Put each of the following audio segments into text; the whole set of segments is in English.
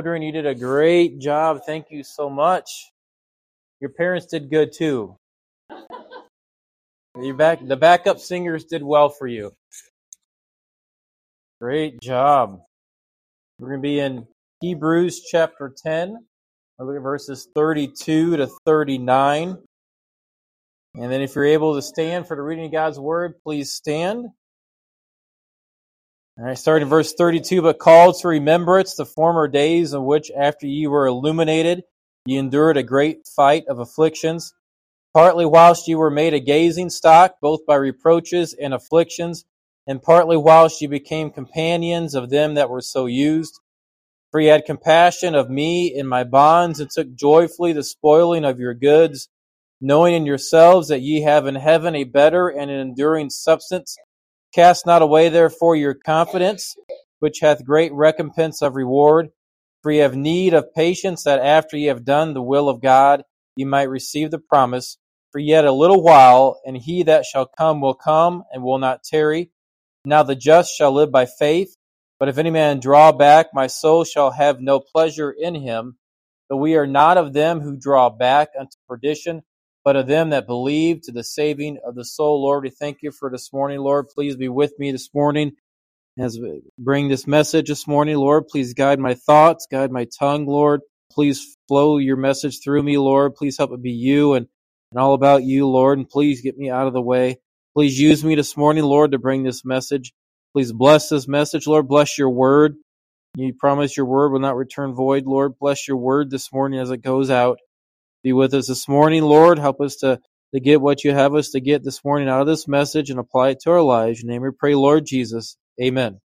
children. You did a great job. Thank you so much. Your parents did good too. You back the backup singers did well for you. Great job. We're going to be in Hebrews chapter 10. We'll look at verses 32 to 39. And then if you're able to stand for the reading of God's word, please stand. All right, starting in verse 32, but called to remembrance the former days in which after ye were illuminated, ye endured a great fight of afflictions, partly whilst ye were made a gazing stock, both by reproaches and afflictions, and partly whilst ye became companions of them that were so used. For ye had compassion of me in my bonds, and took joyfully the spoiling of your goods, knowing in yourselves that ye have in heaven a better and an enduring substance. Cast not away therefore your confidence, which hath great recompense of reward. For ye have need of patience, that after ye have done the will of God, ye might receive the promise. For yet a little while, and he that shall come will come, and will not tarry. Now the just shall live by faith. But if any man draw back, my soul shall have no pleasure in him. But we are not of them who draw back unto perdition, but of them that believe to the saving of the soul. Lord, we thank you for this morning. Lord, please be with me this morning as we bring this message this morning. Lord, please guide my thoughts, guide my tongue, Lord. Please flow your message through me, Lord. Please help it be you and, and all about you, Lord. And please get me out of the way. Please use me this morning, Lord, to bring this message. Please bless this message, Lord. Bless your word. You promise your word will not return void, Lord. Bless your word this morning as it goes out. Be with us this morning, Lord. Help us to, to get what you have us to get this morning out of this message and apply it to our lives. In your name we pray, Lord Jesus. Amen.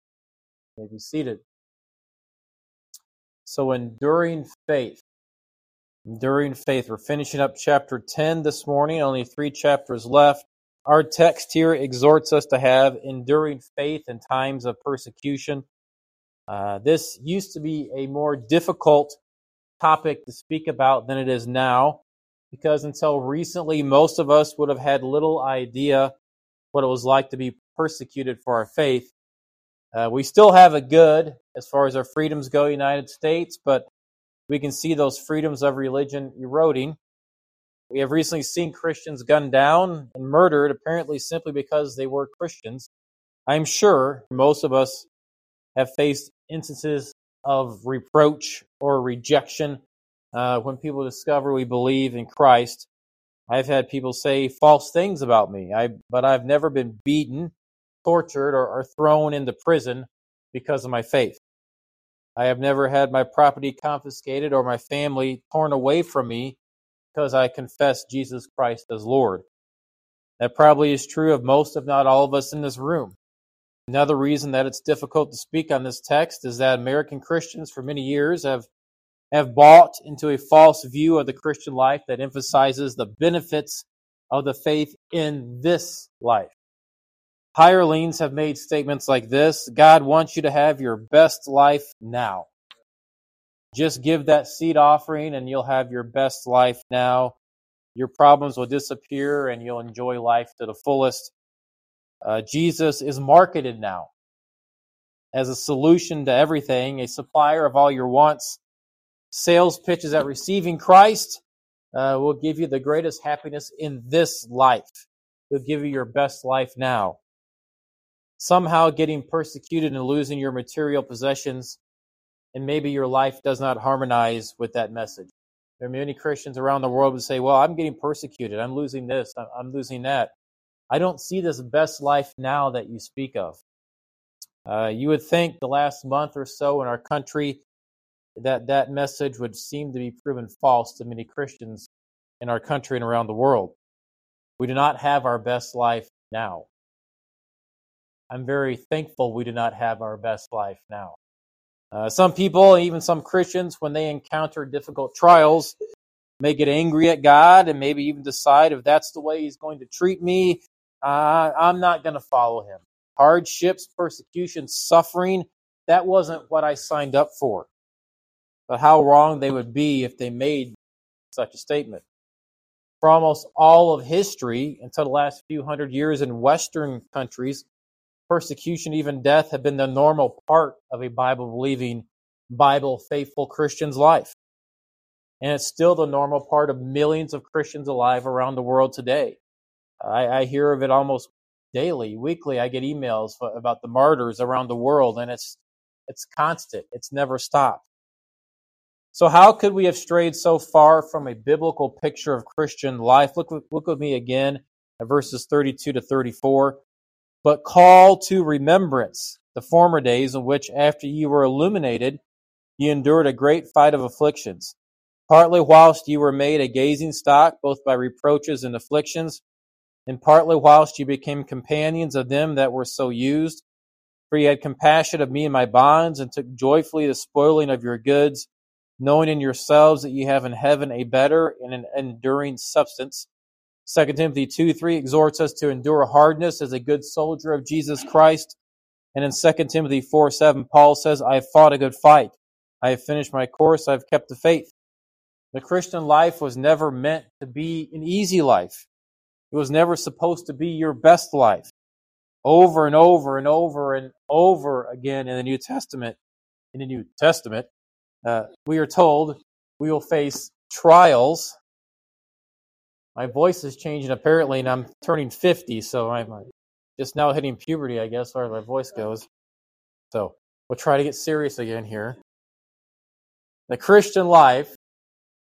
You may be seated. So, enduring faith. Enduring faith. We're finishing up chapter 10 this morning, only three chapters left. Our text here exhorts us to have enduring faith in times of persecution. Uh, this used to be a more difficult topic to speak about than it is now, because until recently, most of us would have had little idea what it was like to be persecuted for our faith. Uh, we still have a good as far as our freedoms go, United States, but we can see those freedoms of religion eroding. We have recently seen Christians gunned down and murdered, apparently simply because they were Christians. I'm sure most of us have faced instances of reproach or rejection uh, when people discover we believe in Christ. I've had people say false things about me, I, but I've never been beaten, tortured, or, or thrown into prison because of my faith. I have never had my property confiscated or my family torn away from me because I confess Jesus Christ as Lord. That probably is true of most, if not all of us in this room. Another reason that it's difficult to speak on this text is that American Christians for many years have have bought into a false view of the Christian life that emphasizes the benefits of the faith in this life. Hirelings have made statements like this God wants you to have your best life now. Just give that seed offering and you'll have your best life now. Your problems will disappear and you'll enjoy life to the fullest. Uh, Jesus is marketed now as a solution to everything, a supplier of all your wants. Sales pitches at receiving Christ uh, will give you the greatest happiness in this life. Will give you your best life now. Somehow getting persecuted and losing your material possessions, and maybe your life does not harmonize with that message. There are many Christians around the world who say, Well, I'm getting persecuted. I'm losing this. I'm losing that. I don't see this best life now that you speak of. Uh, you would think the last month or so in our country that that message would seem to be proven false to many Christians in our country and around the world. We do not have our best life now. I'm very thankful we do not have our best life now. Uh, some people, even some Christians, when they encounter difficult trials, may get angry at God and maybe even decide if that's the way He's going to treat me, uh, I'm not going to follow Him. Hardships, persecution, suffering, that wasn't what I signed up for. But how wrong they would be if they made such a statement. For almost all of history, until the last few hundred years in Western countries, persecution, even death, have been the normal part of a Bible believing Bible faithful Christian's life. And it's still the normal part of millions of Christians alive around the world today. I, I hear of it almost daily, weekly. I get emails about the martyrs around the world, and it's it's constant. It's never stopped. So how could we have strayed so far from a biblical picture of Christian life? Look, look with me again at verses 32 to 34. But call to remembrance the former days in which, after you were illuminated, you endured a great fight of afflictions, partly whilst you were made a gazing stock, both by reproaches and afflictions, and partly whilst ye became companions of them that were so used. For ye had compassion of me and my bonds, and took joyfully the spoiling of your goods knowing in yourselves that ye have in heaven a better and an enduring substance. 2 Timothy 2 3 exhorts us to endure hardness as a good soldier of Jesus Christ. And in 2 Timothy 4 7, Paul says, I have fought a good fight. I have finished my course. I have kept the faith. The Christian life was never meant to be an easy life. It was never supposed to be your best life. Over and over and over and over again in the New Testament, in the New Testament, uh, we are told we will face trials. My voice is changing apparently, and I'm turning 50, so I'm just now hitting puberty, I guess, as far as my voice goes. So we'll try to get serious again here. The Christian life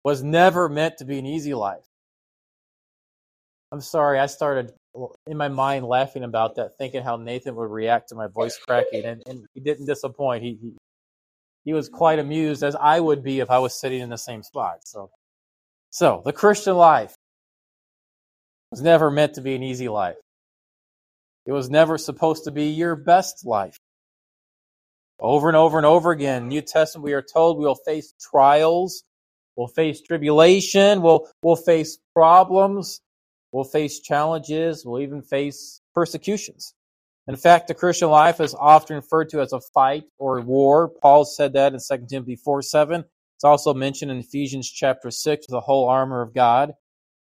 was never meant to be an easy life. I'm sorry, I started in my mind laughing about that, thinking how Nathan would react to my voice cracking, and, and he didn't disappoint. He, he he was quite amused, as I would be if I was sitting in the same spot. So, so the Christian life was never meant to be an easy life. It was never supposed to be your best life. Over and over and over again, New Testament, we are told we will face trials, we'll face tribulation, we'll, we'll face problems, we'll face challenges, we'll even face persecutions. In fact, the Christian life is often referred to as a fight or a war. Paul said that in 2 Timothy 4 7. It's also mentioned in Ephesians chapter 6, the whole armor of God.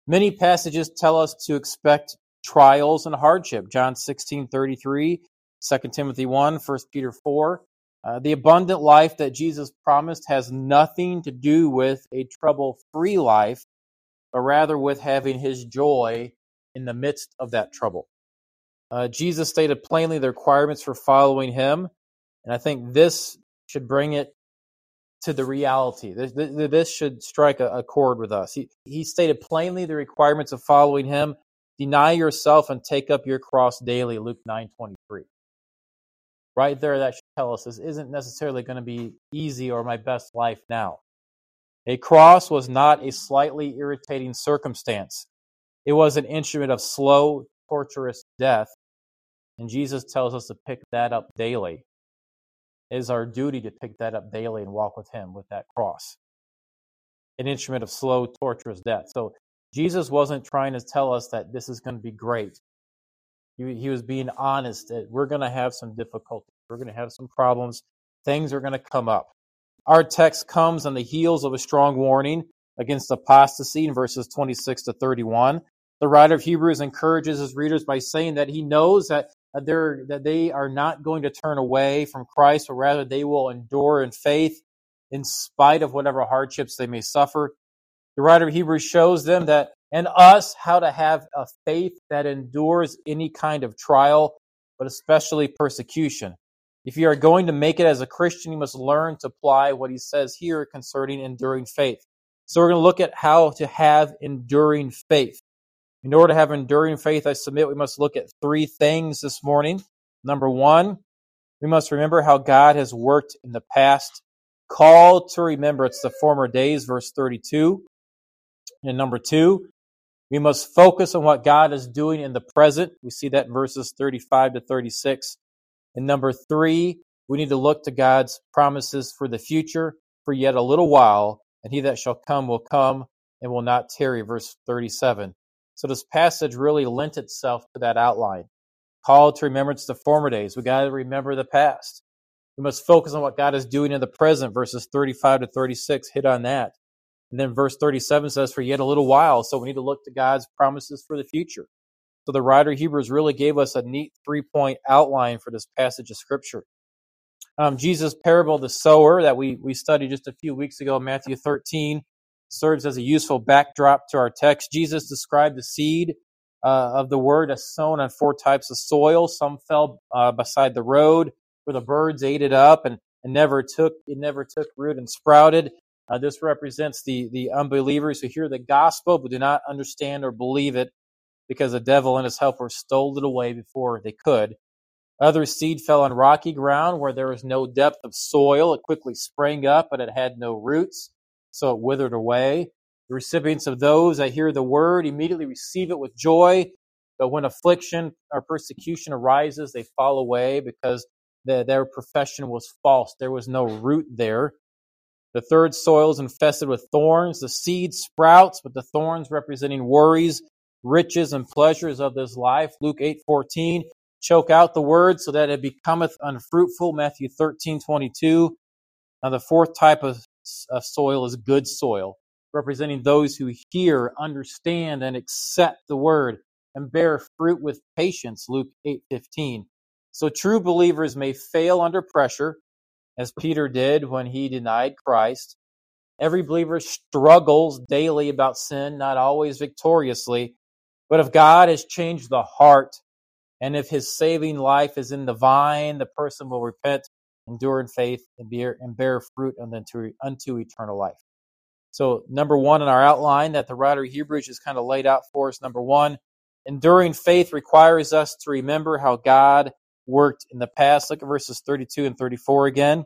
Many passages tell us to expect trials and hardship. John 16 33, 2 Timothy 1, 1 Peter 4. Uh, the abundant life that Jesus promised has nothing to do with a trouble free life, but rather with having his joy in the midst of that trouble. Uh, Jesus stated plainly the requirements for following him, and I think this should bring it to the reality. This, this should strike a, a chord with us. He, he stated plainly the requirements of following him. Deny yourself and take up your cross daily, Luke 9.23. Right there, that should tell us this isn't necessarily going to be easy or my best life now. A cross was not a slightly irritating circumstance. It was an instrument of slow, torturous death. And Jesus tells us to pick that up daily. It is our duty to pick that up daily and walk with Him with that cross. An instrument of slow, torturous death. So Jesus wasn't trying to tell us that this is going to be great. He, he was being honest that we're going to have some difficulties. We're going to have some problems. Things are going to come up. Our text comes on the heels of a strong warning against apostasy in verses 26 to 31. The writer of Hebrews encourages his readers by saying that he knows that they're, that they are not going to turn away from Christ, but rather they will endure in faith in spite of whatever hardships they may suffer. The writer of Hebrews shows them that and us how to have a faith that endures any kind of trial, but especially persecution. If you are going to make it as a Christian, you must learn to apply what he says here concerning enduring faith. So we're going to look at how to have enduring faith. In order to have enduring faith, I submit we must look at three things this morning. Number one, we must remember how God has worked in the past. Call to remember it's the former days, verse 32. And number two, we must focus on what God is doing in the present. We see that in verses 35 to 36. And number three, we need to look to God's promises for the future for yet a little while, and he that shall come will come and will not tarry. Verse 37. So this passage really lent itself to that outline. Call to remembrance the former days. We got to remember the past. We must focus on what God is doing in the present. Verses 35 to 36 hit on that. And then verse 37 says, For yet a little while. So we need to look to God's promises for the future. So the writer Hebrews really gave us a neat three point outline for this passage of Scripture. Um, Jesus' parable the sower that we, we studied just a few weeks ago, Matthew 13, serves as a useful backdrop to our text. Jesus described the seed uh, of the word as sown on four types of soil. Some fell uh, beside the road where the birds ate it up and, and never took it never took root and sprouted. Uh, this represents the the unbelievers who hear the gospel but do not understand or believe it because the devil and his helpers stole it away before they could. Other seed fell on rocky ground where there was no depth of soil. It quickly sprang up, but it had no roots, so it withered away. The recipients of those that hear the word immediately receive it with joy, but when affliction or persecution arises, they fall away because the, their profession was false. There was no root there. The third soil is infested with thorns. The seed sprouts, but the thorns representing worries, riches, and pleasures of this life. Luke 8:14 choke out the word so that it becometh unfruitful. Matthew 13, 22. Now, the fourth type of, of soil is good soil, representing those who hear, understand, and accept the word and bear fruit with patience. Luke 8, 15. So, true believers may fail under pressure, as Peter did when he denied Christ. Every believer struggles daily about sin, not always victoriously. But if God has changed the heart and if his saving life is in the vine, the person will repent, endure in faith, and bear, and bear fruit unto, unto eternal life. So, number one in our outline that the writer of Hebrews just kind of laid out for us. Number one, enduring faith requires us to remember how God worked in the past. Look at verses 32 and 34 again.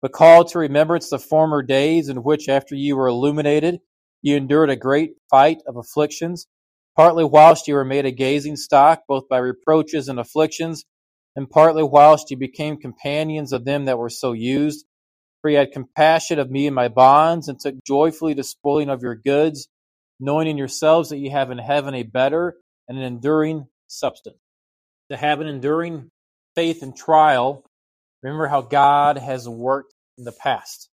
But call to remembrance the former days in which, after you were illuminated, you endured a great fight of afflictions partly whilst you were made a gazing stock, both by reproaches and afflictions, and partly whilst you became companions of them that were so used. For you had compassion of me and my bonds, and took joyfully the spoiling of your goods, knowing in yourselves that you have in heaven a better and an enduring substance. To have an enduring faith and trial, remember how God has worked in the past,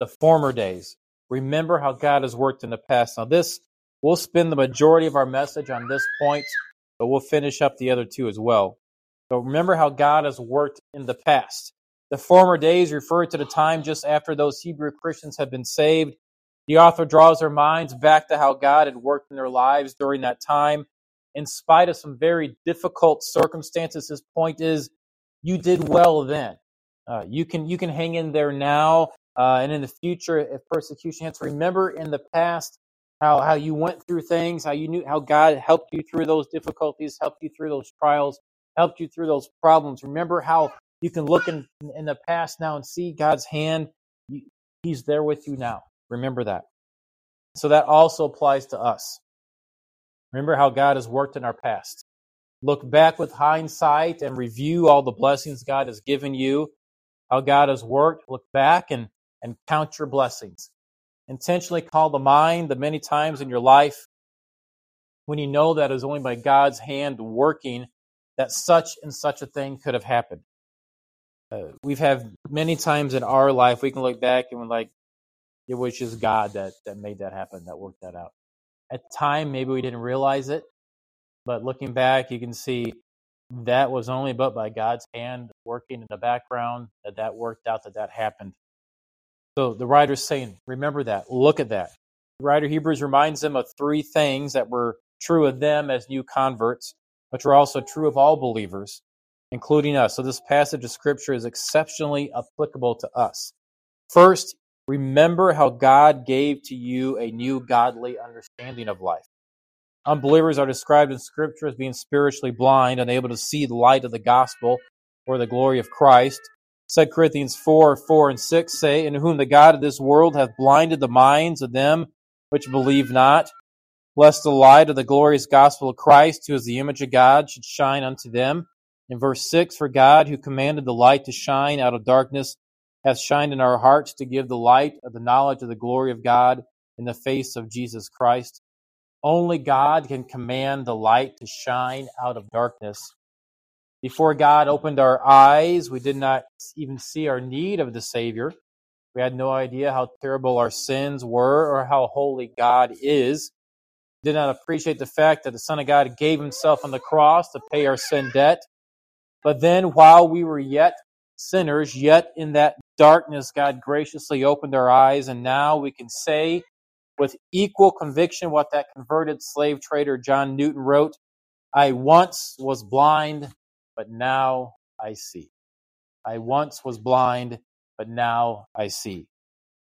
the former days. Remember how God has worked in the past. Now, this We'll spend the majority of our message on this point, but we'll finish up the other two as well. But remember how God has worked in the past. The former days refer to the time just after those Hebrew Christians had been saved. The author draws their minds back to how God had worked in their lives during that time. In spite of some very difficult circumstances, his point is you did well then. Uh, you can you can hang in there now uh, and in the future if persecution hits. Remember in the past how how you went through things, how you knew how God helped you through those difficulties, helped you through those trials, helped you through those problems. Remember how you can look in in the past now and see God's hand. He's there with you now. Remember that. So that also applies to us. Remember how God has worked in our past. Look back with hindsight and review all the blessings God has given you, how God has worked. Look back and, and count your blessings intentionally call to mind the many times in your life when you know that it was only by God's hand working that such and such a thing could have happened. Uh, we've had many times in our life we can look back and we're like, it was just God that, that made that happen, that worked that out. At the time, maybe we didn't realize it, but looking back, you can see that was only but by God's hand working in the background that that worked out, that that happened. So the writer's saying, remember that, look at that. The writer Hebrews reminds them of three things that were true of them as new converts, which were also true of all believers, including us. So this passage of scripture is exceptionally applicable to us. First, remember how God gave to you a new godly understanding of life. Unbelievers are described in scripture as being spiritually blind, unable to see the light of the gospel or the glory of Christ. 2 Corinthians 4 4 and 6 say, In whom the God of this world hath blinded the minds of them which believe not, lest the light of the glorious gospel of Christ, who is the image of God, should shine unto them. In verse 6, For God, who commanded the light to shine out of darkness, hath shined in our hearts to give the light of the knowledge of the glory of God in the face of Jesus Christ. Only God can command the light to shine out of darkness. Before God opened our eyes, we did not even see our need of the Savior. We had no idea how terrible our sins were or how holy God is. We did not appreciate the fact that the Son of God gave himself on the cross to pay our sin debt. But then, while we were yet sinners, yet in that darkness, God graciously opened our eyes, and now we can say with equal conviction what that converted slave trader John Newton wrote I once was blind, but now I see. I once was blind, but now I see.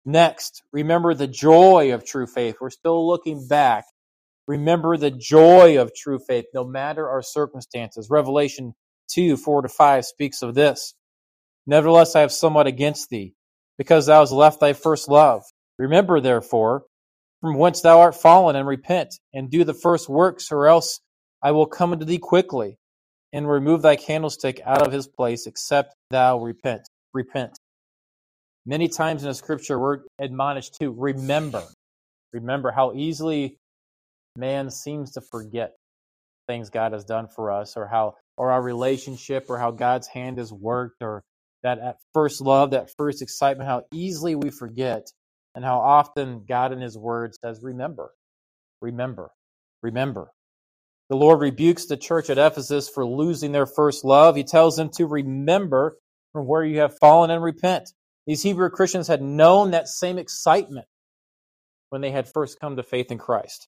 Next, remember the joy of true faith. We're still looking back. Remember the joy of true faith, no matter our circumstances. Revelation 2 4 to 5 speaks of this. Nevertheless, I have somewhat against thee, because thou hast left thy first love. Remember, therefore, from whence thou art fallen, and repent, and do the first works, or else I will come unto thee quickly, and remove thy candlestick out of his place, except thou repent. Repent. Many times in the scripture, we're admonished to remember. Remember how easily man seems to forget things God has done for us, or how, or our relationship, or how God's hand has worked, or that at first love, that first excitement, how easily we forget, and how often God in His Word says, Remember, remember, remember. The Lord rebukes the church at Ephesus for losing their first love. He tells them to remember from where you have fallen and repent. These Hebrew Christians had known that same excitement when they had first come to faith in Christ.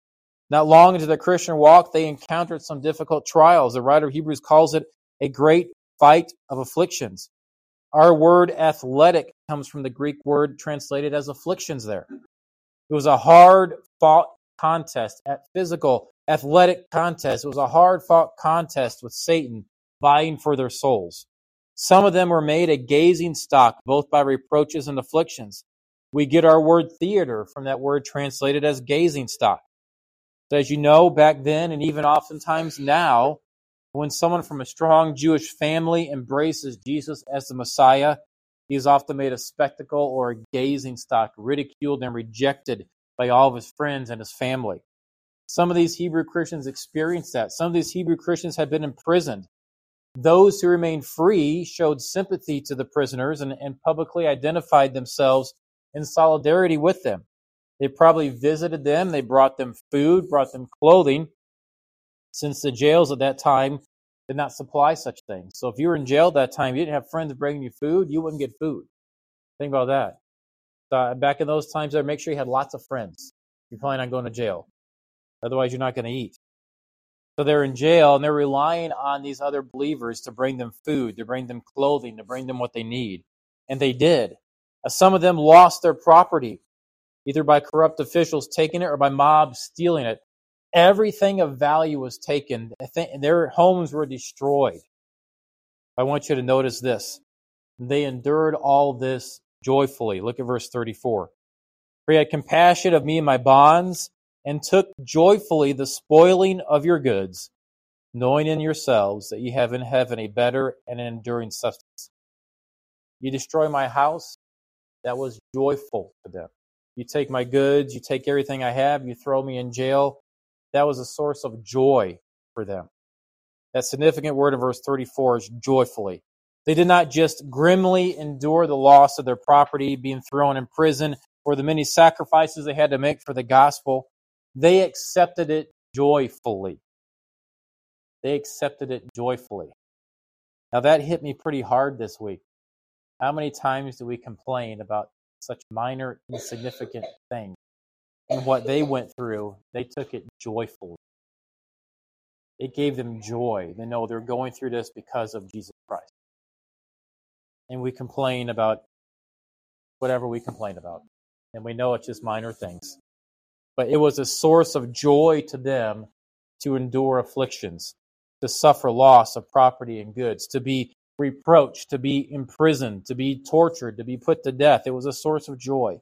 Not long into their Christian walk, they encountered some difficult trials. The writer of Hebrews calls it a great fight of afflictions. Our word athletic comes from the Greek word translated as afflictions there. It was a hard fought contest, at physical, athletic contest. It was a hard fought contest with Satan vying for their souls. Some of them were made a gazing stock, both by reproaches and afflictions. We get our word theater from that word translated as gazing stock. So as you know, back then and even oftentimes now, when someone from a strong Jewish family embraces Jesus as the Messiah, he is often made a spectacle or a gazing stock, ridiculed and rejected by all of his friends and his family. Some of these Hebrew Christians experienced that. Some of these Hebrew Christians had been imprisoned. Those who remained free showed sympathy to the prisoners and, and publicly identified themselves in solidarity with them. They probably visited them, they brought them food, brought them clothing, since the jails at that time did not supply such things. So if you were in jail at that time, you didn't have friends bringing you food, you wouldn't get food. Think about that. So back in those times, there, make sure you had lots of friends. You're planning on going to jail. Otherwise, you're not going to eat. So they're in jail and they're relying on these other believers to bring them food, to bring them clothing, to bring them what they need. And they did. Uh, some of them lost their property, either by corrupt officials taking it or by mobs stealing it. Everything of value was taken. Their homes were destroyed. I want you to notice this. They endured all this joyfully. Look at verse 34. For he had compassion of me and my bonds and took joyfully the spoiling of your goods, knowing in yourselves that ye have in heaven a better and an enduring substance. You destroy my house, that was joyful to them. You take my goods, you take everything I have, you throw me in jail, that was a source of joy for them. That significant word in verse 34 is joyfully. They did not just grimly endure the loss of their property, being thrown in prison, or the many sacrifices they had to make for the gospel. They accepted it joyfully. They accepted it joyfully. Now, that hit me pretty hard this week. How many times do we complain about such minor, insignificant things? And what they went through, they took it joyfully. It gave them joy. They know they're going through this because of Jesus Christ. And we complain about whatever we complain about. And we know it's just minor things but it was a source of joy to them to endure afflictions, to suffer loss of property and goods, to be reproached, to be imprisoned, to be tortured, to be put to death. It was a source of joy.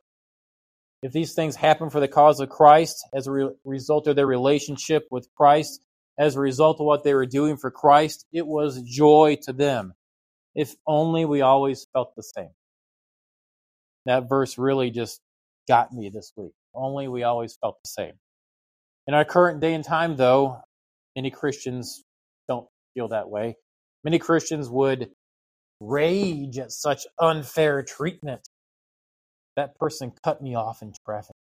If these things happen for the cause of Christ, as a re- result of their relationship with Christ, as a result of what they were doing for Christ, it was joy to them. If only we always felt the same. That verse really just got me this week. Only we always felt the same. In our current day and time, though, many Christians don't feel that way. Many Christians would rage at such unfair treatment. That person cut me off in traffic.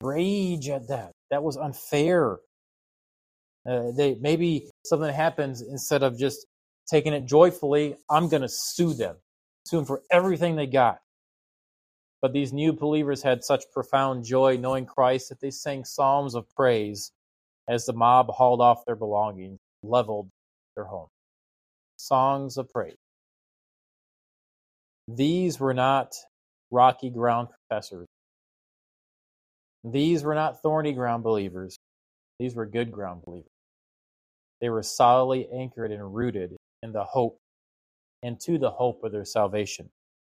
Rage at that. That was unfair. Uh, they maybe something happens instead of just taking it joyfully, I'm going to sue them, sue them for everything they got. But these new believers had such profound joy knowing Christ that they sang psalms of praise as the mob hauled off their belongings, leveled their home. Songs of praise. These were not rocky ground professors. These were not thorny ground believers. These were good ground believers. They were solidly anchored and rooted in the hope and to the hope of their salvation,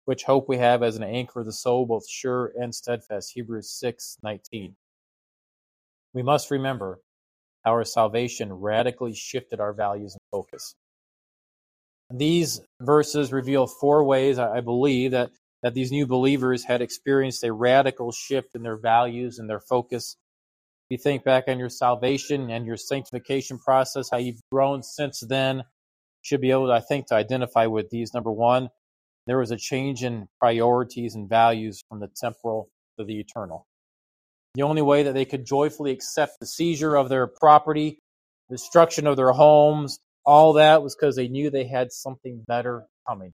which hope we have as an anchor of the soul, both sure and steadfast. Hebrews 6 19. We must remember how our salvation radically shifted our values and focus. These verses reveal four ways, I believe, that, that these new believers had experienced a radical shift in their values and their focus. If you think back on your salvation and your sanctification process, how you've grown since then, should be able, to, I think, to identify with these. Number one, there was a change in priorities and values from the temporal to the eternal. The only way that they could joyfully accept the seizure of their property, destruction of their homes, all that was because they knew they had something better coming.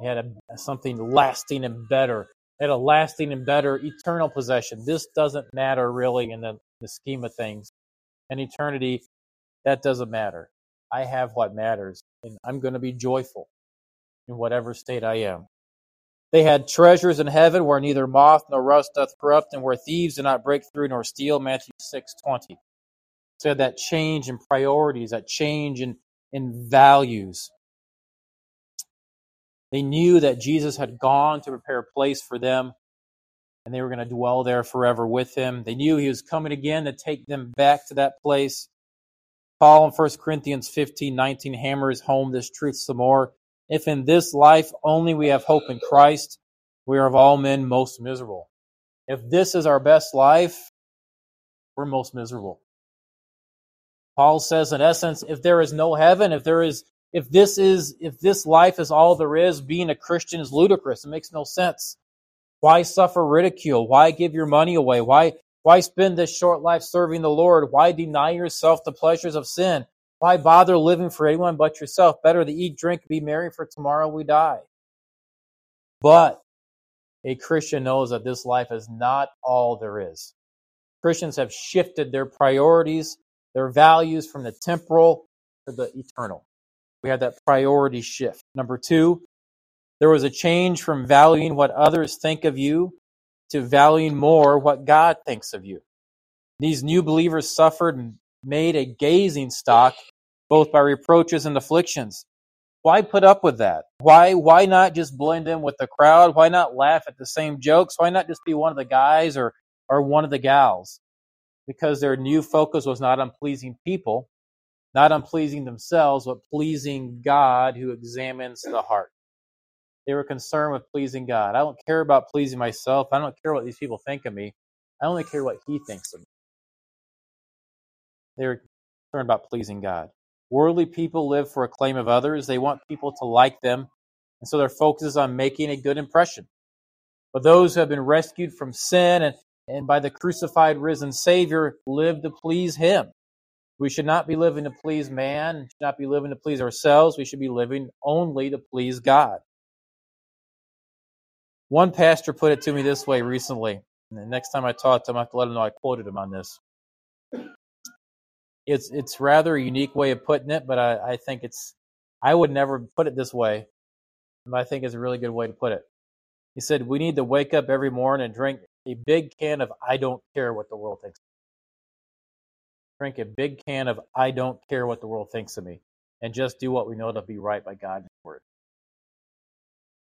They had a, something lasting and better. They had a lasting and better eternal possession. This doesn't matter really in the, the scheme of things. In eternity, that doesn't matter. I have what matters, and I'm going to be joyful in whatever state I am. They had treasures in heaven where neither moth nor rust doth corrupt, and where thieves do not break through nor steal. Matthew six twenty. So that change in priorities, that change in, in values. They knew that Jesus had gone to prepare a place for them, and they were going to dwell there forever with him. They knew he was coming again to take them back to that place. Paul in 1 Corinthians 15 19 hammers home this truth some more. If in this life only we have hope in Christ, we are of all men most miserable. If this is our best life, we're most miserable. Paul says, in essence, if there is no heaven, if there is, if this is, if this life is all there is, being a Christian is ludicrous. It makes no sense. Why suffer ridicule? Why give your money away? Why, why spend this short life serving the Lord? Why deny yourself the pleasures of sin? Why bother living for anyone but yourself? Better to eat, drink, be merry, for tomorrow we die. But a Christian knows that this life is not all there is. Christians have shifted their priorities their values from the temporal to the eternal. We had that priority shift. Number two, there was a change from valuing what others think of you to valuing more what God thinks of you. These new believers suffered and made a gazing stock both by reproaches and afflictions. Why put up with that? Why why not just blend in with the crowd? Why not laugh at the same jokes? Why not just be one of the guys or or one of the gals? because their new focus was not on pleasing people, not on pleasing themselves, but pleasing God who examines the heart. They were concerned with pleasing God. I don't care about pleasing myself. I don't care what these people think of me. I only care what He thinks of me. They were concerned about pleasing God. Worldly people live for acclaim of others. They want people to like them, and so their focus is on making a good impression. But those who have been rescued from sin and and by the crucified, risen Savior live to please Him. We should not be living to please man, should not be living to please ourselves. We should be living only to please God. One pastor put it to me this way recently. And the next time I talk to him, I have to let him know I quoted him on this. It's it's rather a unique way of putting it, but I, I think it's I would never put it this way. But I think it's a really good way to put it. He said, We need to wake up every morning and drink a big can of I don't care what the world thinks. Drink a big can of I don't care what the world thinks of me and just do what we know to be right by God's word.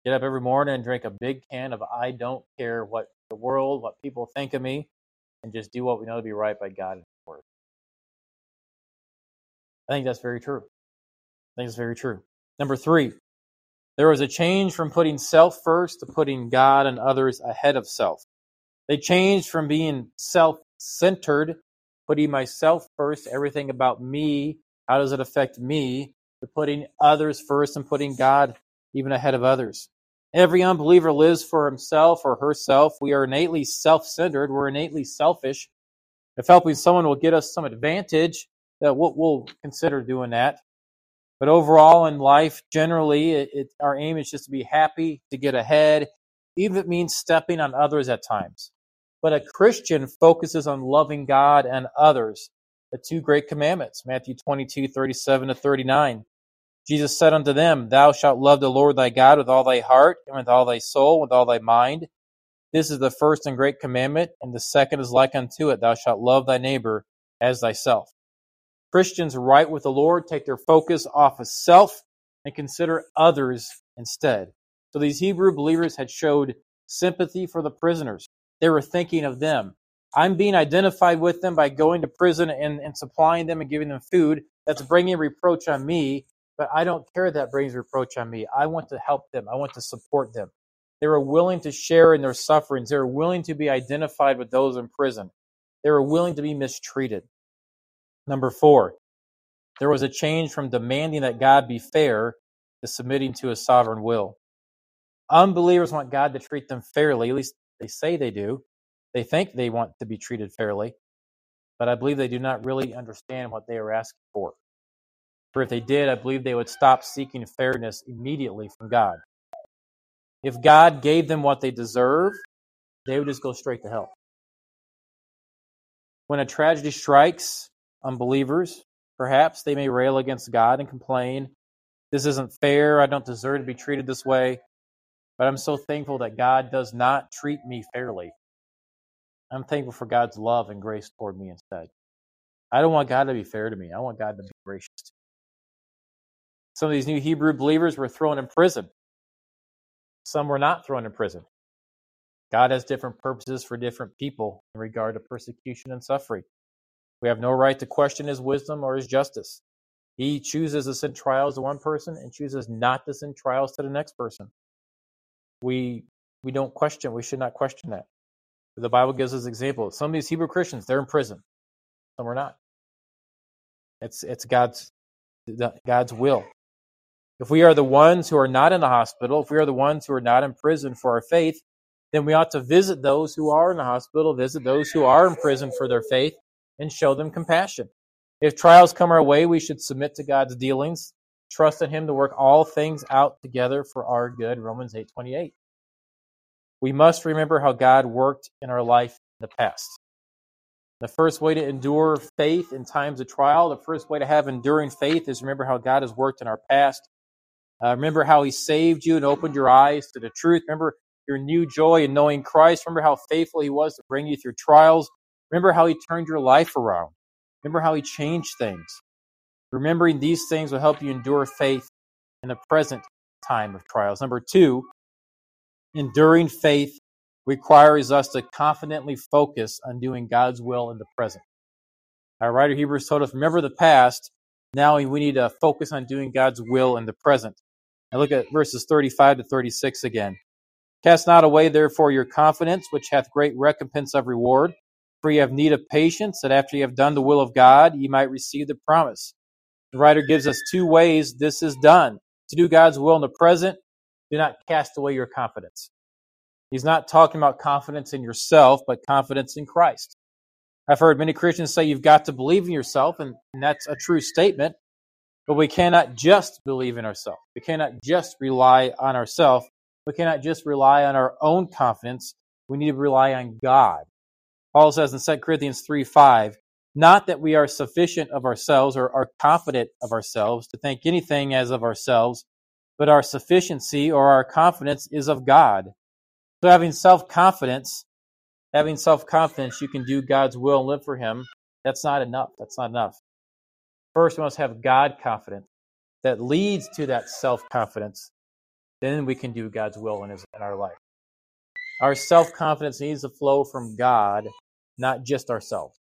Get up every morning and drink a big can of I don't care what the world, what people think of me, and just do what we know to be right by word. I think that's very true. I think it's very true. Number three, there was a change from putting self first to putting God and others ahead of self. They changed from being self centered, putting myself first, everything about me, how does it affect me, to putting others first and putting God even ahead of others. Every unbeliever lives for himself or herself. We are innately self centered, we're innately selfish. If helping someone will get us some advantage, that we'll, we'll consider doing that. But overall in life, generally, it, it, our aim is just to be happy, to get ahead, even if it means stepping on others at times. But a Christian focuses on loving God and others, the two great commandments, Matthew 22, 37 to 39. Jesus said unto them, Thou shalt love the Lord thy God with all thy heart, and with all thy soul, with all thy mind. This is the first and great commandment, and the second is like unto it, Thou shalt love thy neighbor as thyself. Christians right with the Lord take their focus off of self and consider others instead. So these Hebrew believers had showed sympathy for the prisoners. They were thinking of them. I'm being identified with them by going to prison and, and supplying them and giving them food. That's bringing reproach on me, but I don't care that brings reproach on me. I want to help them. I want to support them. They were willing to share in their sufferings. They were willing to be identified with those in prison. They were willing to be mistreated. Number four, there was a change from demanding that God be fair to submitting to his sovereign will. Unbelievers want God to treat them fairly, at least they say they do. They think they want to be treated fairly, but I believe they do not really understand what they are asking for. For if they did, I believe they would stop seeking fairness immediately from God. If God gave them what they deserve, they would just go straight to hell. When a tragedy strikes, unbelievers. Perhaps they may rail against God and complain, This isn't fair. I don't deserve to be treated this way. But I'm so thankful that God does not treat me fairly. I'm thankful for God's love and grace toward me instead. I don't want God to be fair to me. I want God to be gracious. To me. Some of these new Hebrew believers were thrown in prison. Some were not thrown in prison. God has different purposes for different people in regard to persecution and suffering. We have no right to question his wisdom or his justice. He chooses to send trials to one person and chooses not to send trials to the next person. We we don't question. We should not question that. The Bible gives us examples. Some of these Hebrew Christians, they're in prison. Some are not. It's it's God's God's will. If we are the ones who are not in the hospital, if we are the ones who are not in prison for our faith, then we ought to visit those who are in the hospital, visit those who are in prison for their faith, and show them compassion. If trials come our way, we should submit to God's dealings, trust in him to work all things out together for our good. Romans 8:28. We must remember how God worked in our life in the past. The first way to endure faith in times of trial, the first way to have enduring faith is remember how God has worked in our past. Uh, remember how he saved you and opened your eyes to the truth. Remember your new joy in knowing Christ. Remember how faithful he was to bring you through trials. Remember how he turned your life around. Remember how he changed things. Remembering these things will help you endure faith in the present time of trials. Number two, enduring faith requires us to confidently focus on doing God's will in the present. Our writer Hebrews told us, remember the past. Now we need to focus on doing God's will in the present. Now look at verses 35 to 36 again. Cast not away therefore your confidence, which hath great recompense of reward. For ye have need of patience, that after ye have done the will of God, ye might receive the promise. The writer gives us two ways this is done. To do God's will in the present, do not cast away your confidence. He's not talking about confidence in yourself, but confidence in Christ. I've heard many Christians say you've got to believe in yourself, and, and that's a true statement. But we cannot just believe in ourselves. We cannot just rely on ourselves. We cannot just rely on our own confidence. We need to rely on God. Paul says in 2 Corinthians 3 5, not that we are sufficient of ourselves or are confident of ourselves to think anything as of ourselves, but our sufficiency or our confidence is of God. So having self confidence, having self confidence, you can do God's will and live for Him. That's not enough. That's not enough. First, we must have God confidence that leads to that self confidence. Then we can do God's will in, his, in our life. Our self confidence needs to flow from God, not just ourselves.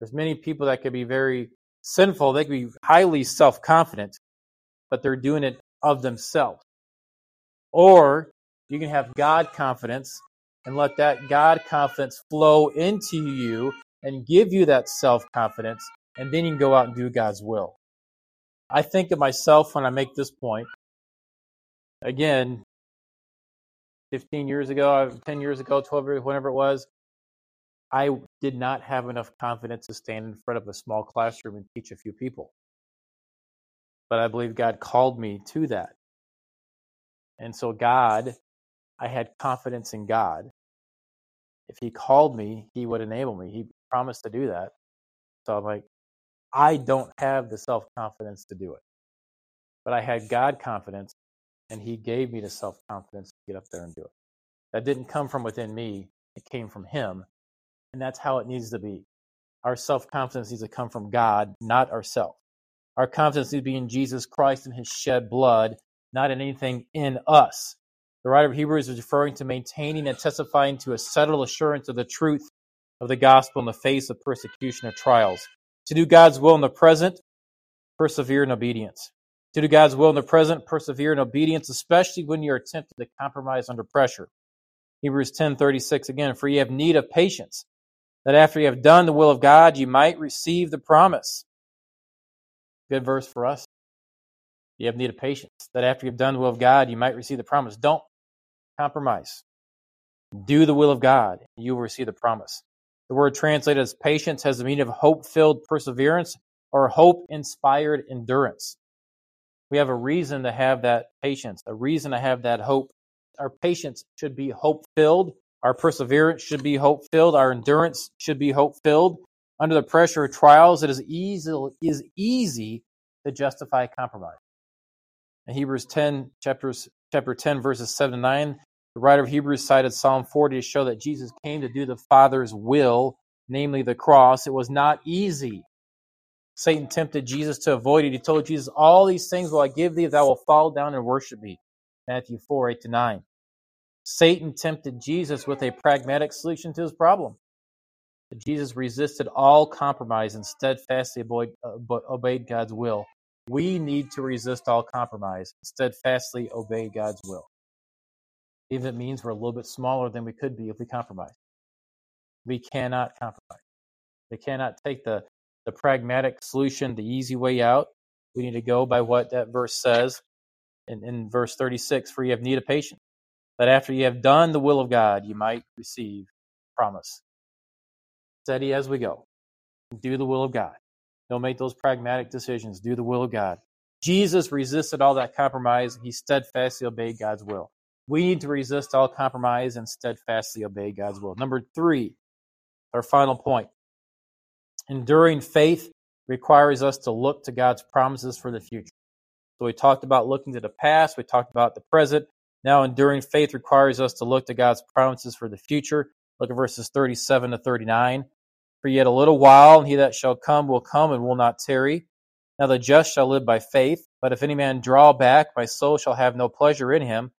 There's many people that could be very sinful, they could be highly self confident, but they're doing it of themselves. Or you can have God confidence and let that God confidence flow into you and give you that self confidence, and then you can go out and do God's will. I think of myself when I make this point. Again, 15 years ago, uh, 10 years ago, 12 years, whenever it was, I did not have enough confidence to stand in front of a small classroom and teach a few people. but I believe God called me to that. And so, God, I had confidence in God. If He called me, He would enable me. He promised to do that. So I'm like, I don't have the self confidence to do it. But I had God confidence, and He gave me the self confidence to get up there and do it. That didn't come from within me, it came from Him. And that's how it needs to be. Our self confidence needs to come from God, not ourselves. Our confidence needs to be in Jesus Christ and His shed blood, not in anything in us. The writer of Hebrews is referring to maintaining and testifying to a settled assurance of the truth of the gospel in the face of persecution or trials. To do God's will in the present, persevere in obedience. To do God's will in the present, persevere in obedience, especially when you're tempted to compromise under pressure. Hebrews 10:36 again, for ye have need of patience, that after you have done the will of God, you might receive the promise. Good verse for us. You have need of patience, that after you've done the will of God, you might receive the promise. Don't compromise. Do the will of God, and you will receive the promise. The word translated as patience has the meaning of hope filled perseverance or hope inspired endurance. We have a reason to have that patience, a reason to have that hope. Our patience should be hope filled. Our perseverance should be hope filled. Our endurance should be hope filled. Under the pressure of trials, it is easy, is easy to justify compromise. In Hebrews 10, chapters, chapter 10, verses 7 to 9, the writer of Hebrews cited Psalm 40 to show that Jesus came to do the Father's will, namely the cross. It was not easy. Satan tempted Jesus to avoid it. He told Jesus, All these things will I give thee if thou fall down and worship me. Matthew 4, 8 to 9. Satan tempted Jesus with a pragmatic solution to his problem. But Jesus resisted all compromise and steadfastly uh, obeyed God's will. We need to resist all compromise, and steadfastly obey God's will even if it means we're a little bit smaller than we could be if we compromise. We cannot compromise. We cannot take the, the pragmatic solution, the easy way out. We need to go by what that verse says in, in verse 36 For you have need of patience, that after you have done the will of God, you might receive promise. Steady as we go. Do the will of God. Don't make those pragmatic decisions. Do the will of God. Jesus resisted all that compromise. He steadfastly obeyed God's will. We need to resist all compromise and steadfastly obey God's will. Number three, our final point. Enduring faith requires us to look to God's promises for the future. So we talked about looking to the past, we talked about the present. Now, enduring faith requires us to look to God's promises for the future. Look at verses 37 to 39. For yet a little while, and he that shall come will come and will not tarry. Now the just shall live by faith. But if any man draw back, my soul shall have no pleasure in him.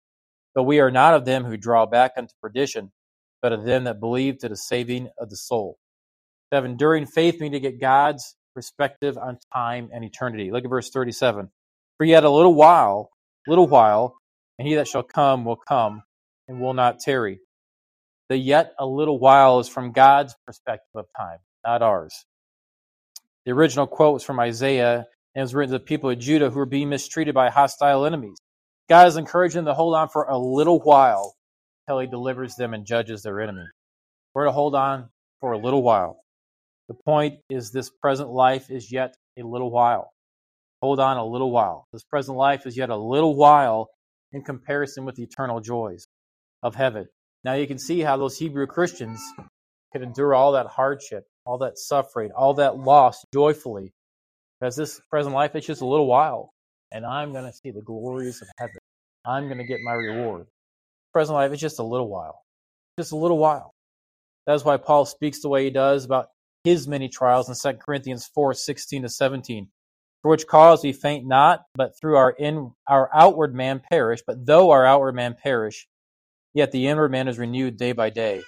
But we are not of them who draw back unto perdition, but of them that believe to the saving of the soul. Have enduring faith mean to get God's perspective on time and eternity. Look at verse 37. For yet a little while, little while, and he that shall come will come and will not tarry. The yet a little while is from God's perspective of time, not ours. The original quote was from Isaiah and was written to the people of Judah who were being mistreated by hostile enemies. God is encouraging them to hold on for a little while until he delivers them and judges their enemy. We're to hold on for a little while. The point is, this present life is yet a little while. Hold on a little while. This present life is yet a little while in comparison with the eternal joys of heaven. Now you can see how those Hebrew Christians could endure all that hardship, all that suffering, all that loss joyfully. Because this present life is just a little while and I'm going to see the glories of heaven. I'm going to get my reward. Present life is just a little while, just a little while. That's why Paul speaks the way he does about his many trials in 2 Corinthians 4 16 to 17. For which cause we faint not, but through our in our outward man perish. But though our outward man perish, yet the inward man is renewed day by day.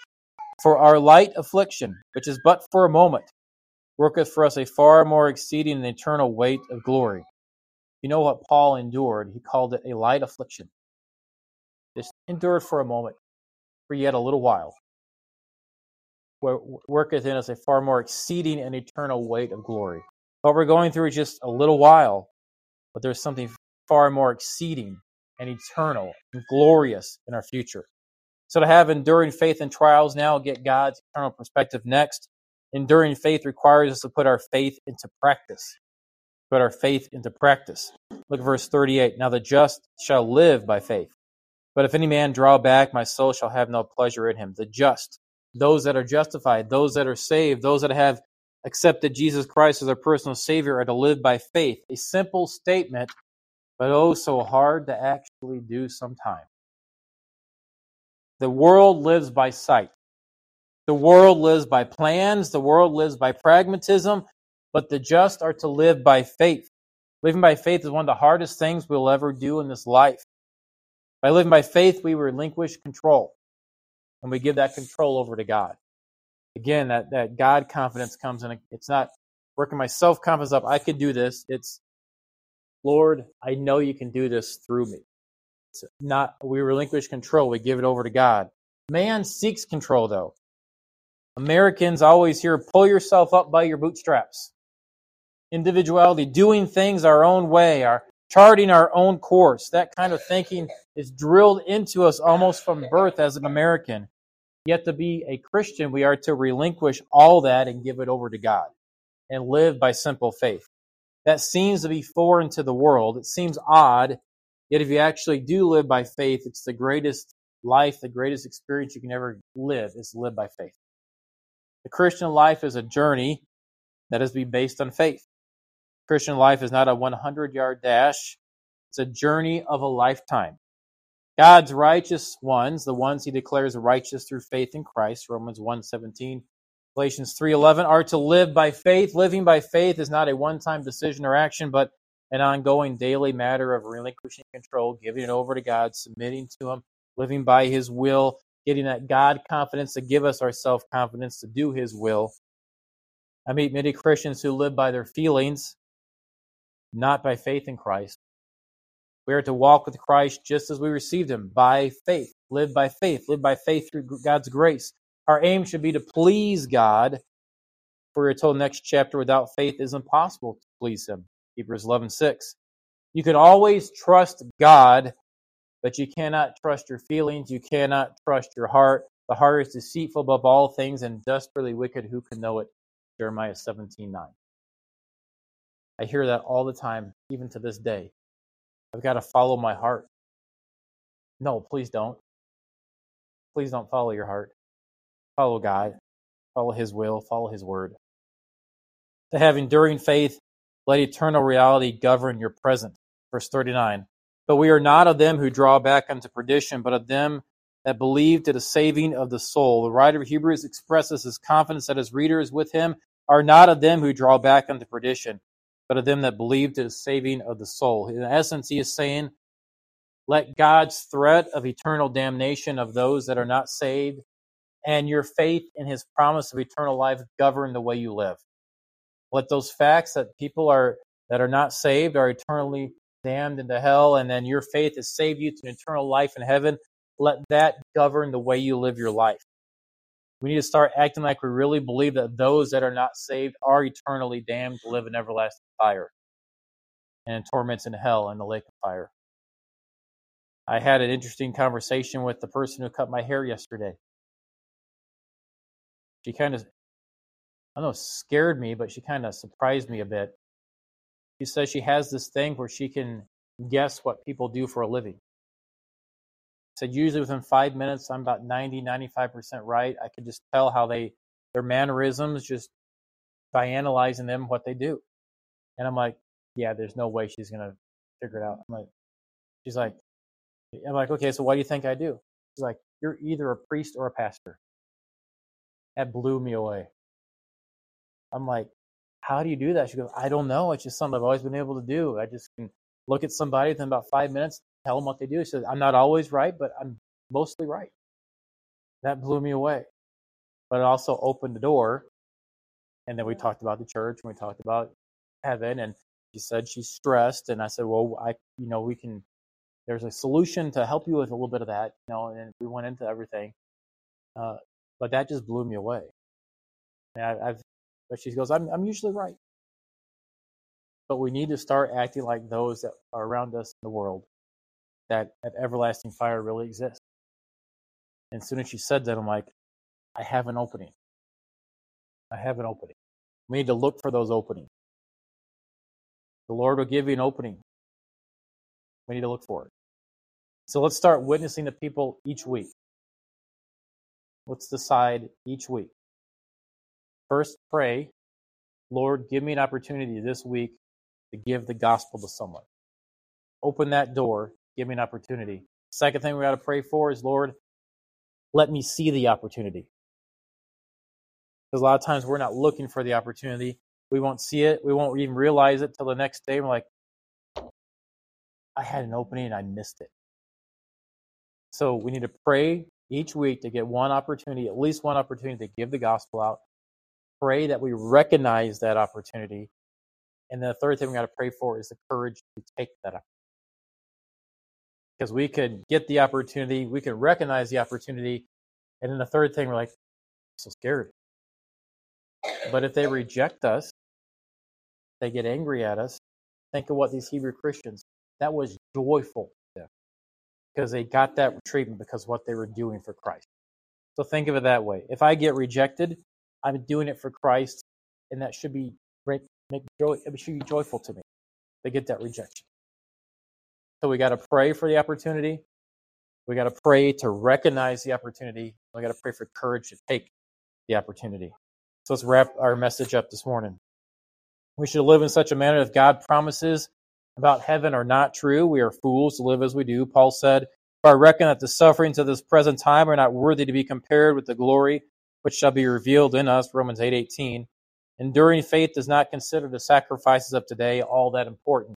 For our light affliction, which is but for a moment, worketh for us a far more exceeding and eternal weight of glory you know what Paul endured? He called it a light affliction. Just endured for a moment, for yet a little while. Worketh in us a far more exceeding and eternal weight of glory. What we're going through is just a little while, but there's something far more exceeding and eternal and glorious in our future. So to have enduring faith in trials now, get God's eternal perspective next. Enduring faith requires us to put our faith into practice put our faith into practice. Look at verse 38. Now the just shall live by faith. But if any man draw back, my soul shall have no pleasure in him. The just, those that are justified, those that are saved, those that have accepted Jesus Christ as their personal Savior are to live by faith. A simple statement, but oh so hard to actually do sometimes. The world lives by sight. The world lives by plans. The world lives by pragmatism. But the just are to live by faith. Living by faith is one of the hardest things we'll ever do in this life. By living by faith, we relinquish control and we give that control over to God. Again, that, that God confidence comes in. It's not working my self confidence up. I could do this. It's, Lord, I know you can do this through me. It's not, we relinquish control. We give it over to God. Man seeks control, though. Americans always hear pull yourself up by your bootstraps. Individuality, doing things our own way, our charting our own course. That kind of thinking is drilled into us almost from birth as an American. Yet to be a Christian, we are to relinquish all that and give it over to God and live by simple faith. That seems to be foreign to the world. It seems odd. Yet if you actually do live by faith, it's the greatest life, the greatest experience you can ever live is live by faith. The Christian life is a journey that is to be based on faith. Christian life is not a 100 yard dash, it's a journey of a lifetime. God's righteous ones, the ones he declares righteous through faith in Christ, Romans 1:17, Galatians 3:11 are to live by faith. Living by faith is not a one-time decision or action, but an ongoing daily matter of relinquishing control, giving it over to God, submitting to him, living by his will, getting that God confidence to give us our self confidence to do His will. I meet many Christians who live by their feelings, not by faith in Christ. We are to walk with Christ just as we received Him by faith, live by faith, live by faith through God's grace. Our aim should be to please God. For we're told next chapter, without faith is impossible to please Him. Hebrews 11 6. You can always trust God but you cannot trust your feelings. You cannot trust your heart. The heart is deceitful above all things and desperately wicked. Who can know it? Jeremiah 17 9. I hear that all the time, even to this day. I've got to follow my heart. No, please don't. Please don't follow your heart. Follow God. Follow His will. Follow His word. To have enduring faith, let eternal reality govern your present. Verse 39. But we are not of them who draw back unto perdition, but of them that believe to the saving of the soul. The writer of Hebrews expresses his confidence that his readers with him are not of them who draw back unto perdition, but of them that believe to the saving of the soul. In essence, he is saying, let God's threat of eternal damnation of those that are not saved and your faith in his promise of eternal life govern the way you live. Let those facts that people are that are not saved are eternally damned into hell, and then your faith has saved you to eternal life in heaven. Let that govern the way you live your life. We need to start acting like we really believe that those that are not saved are eternally damned to live in everlasting fire and in torments in hell and the lake of fire. I had an interesting conversation with the person who cut my hair yesterday. She kind of, I don't know, scared me, but she kind of surprised me a bit. She says she has this thing where she can guess what people do for a living. Said usually within five minutes, I'm about 90, 95% right. I could just tell how they, their mannerisms, just by analyzing them, what they do. And I'm like, yeah, there's no way she's going to figure it out. I'm like, she's like, I'm like, okay, so what do you think I do? She's like, you're either a priest or a pastor. That blew me away. I'm like, how do you do that? She goes, I don't know. It's just something I've always been able to do. I just can look at somebody within about five minutes, tell them what they do. She says, I'm not always right, but I'm mostly right. That blew me away. But it also opened the door. And then we talked about the church and we talked about heaven. And she said she's stressed. And I said, well, I, you know, we can, there's a solution to help you with a little bit of that, you know, and we went into everything. Uh, but that just blew me away. And I, I've but she goes, I'm, I'm usually right. But we need to start acting like those that are around us in the world, that, that everlasting fire really exists. And as soon as she said that, I'm like, I have an opening. I have an opening. We need to look for those openings. The Lord will give you an opening. We need to look for it. So let's start witnessing to people each week. Let's decide each week. First, pray, Lord, give me an opportunity this week to give the gospel to someone. Open that door, give me an opportunity. Second thing we got to pray for is, Lord, let me see the opportunity. Because a lot of times we're not looking for the opportunity. We won't see it. We won't even realize it till the next day. We're like, I had an opening and I missed it. So we need to pray each week to get one opportunity, at least one opportunity to give the gospel out. Pray that we recognize that opportunity. And the third thing we got to pray for is the courage to take that opportunity. Because we could get the opportunity, we could recognize the opportunity, and then the third thing we're like, so scared. But if they reject us, they get angry at us. Think of what these Hebrew Christians, that was joyful because they got that treatment because what they were doing for Christ. So think of it that way. If I get rejected, I'm doing it for Christ, and that should be make joy. It should be joyful to me. They get that rejection. So we got to pray for the opportunity. We got to pray to recognize the opportunity. We got to pray for courage to take the opportunity. So let's wrap our message up this morning. We should live in such a manner that God promises about heaven are not true. We are fools to live as we do. Paul said, For I reckon that the sufferings of this present time are not worthy to be compared with the glory which shall be revealed in us. Romans 8 18. Enduring faith does not consider the sacrifices of today all that important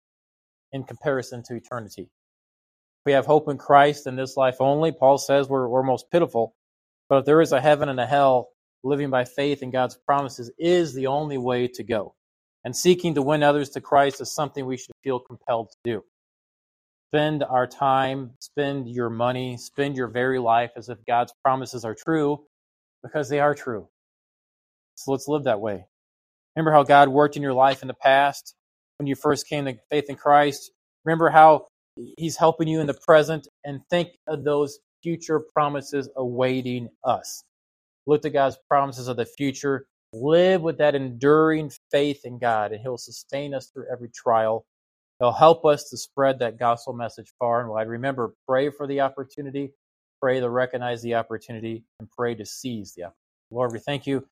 in comparison to eternity. We have hope in Christ in this life only, Paul says we're, we're most pitiful. But if there is a heaven and a hell, living by faith in God's promises is the only way to go and seeking to win others to Christ is something we should feel compelled to do. Spend our time, spend your money, spend your very life as if God's promises are true because they are true. So let's live that way. Remember how God worked in your life in the past when you first came to faith in Christ. Remember how He's helping you in the present and think of those future promises awaiting us. Look to God's promises of the future live with that enduring faith in God, and He'll sustain us through every trial. He'll help us to spread that gospel message far and wide. Remember, pray for the opportunity, pray to recognize the opportunity, and pray to seize the opportunity. Lord, we thank you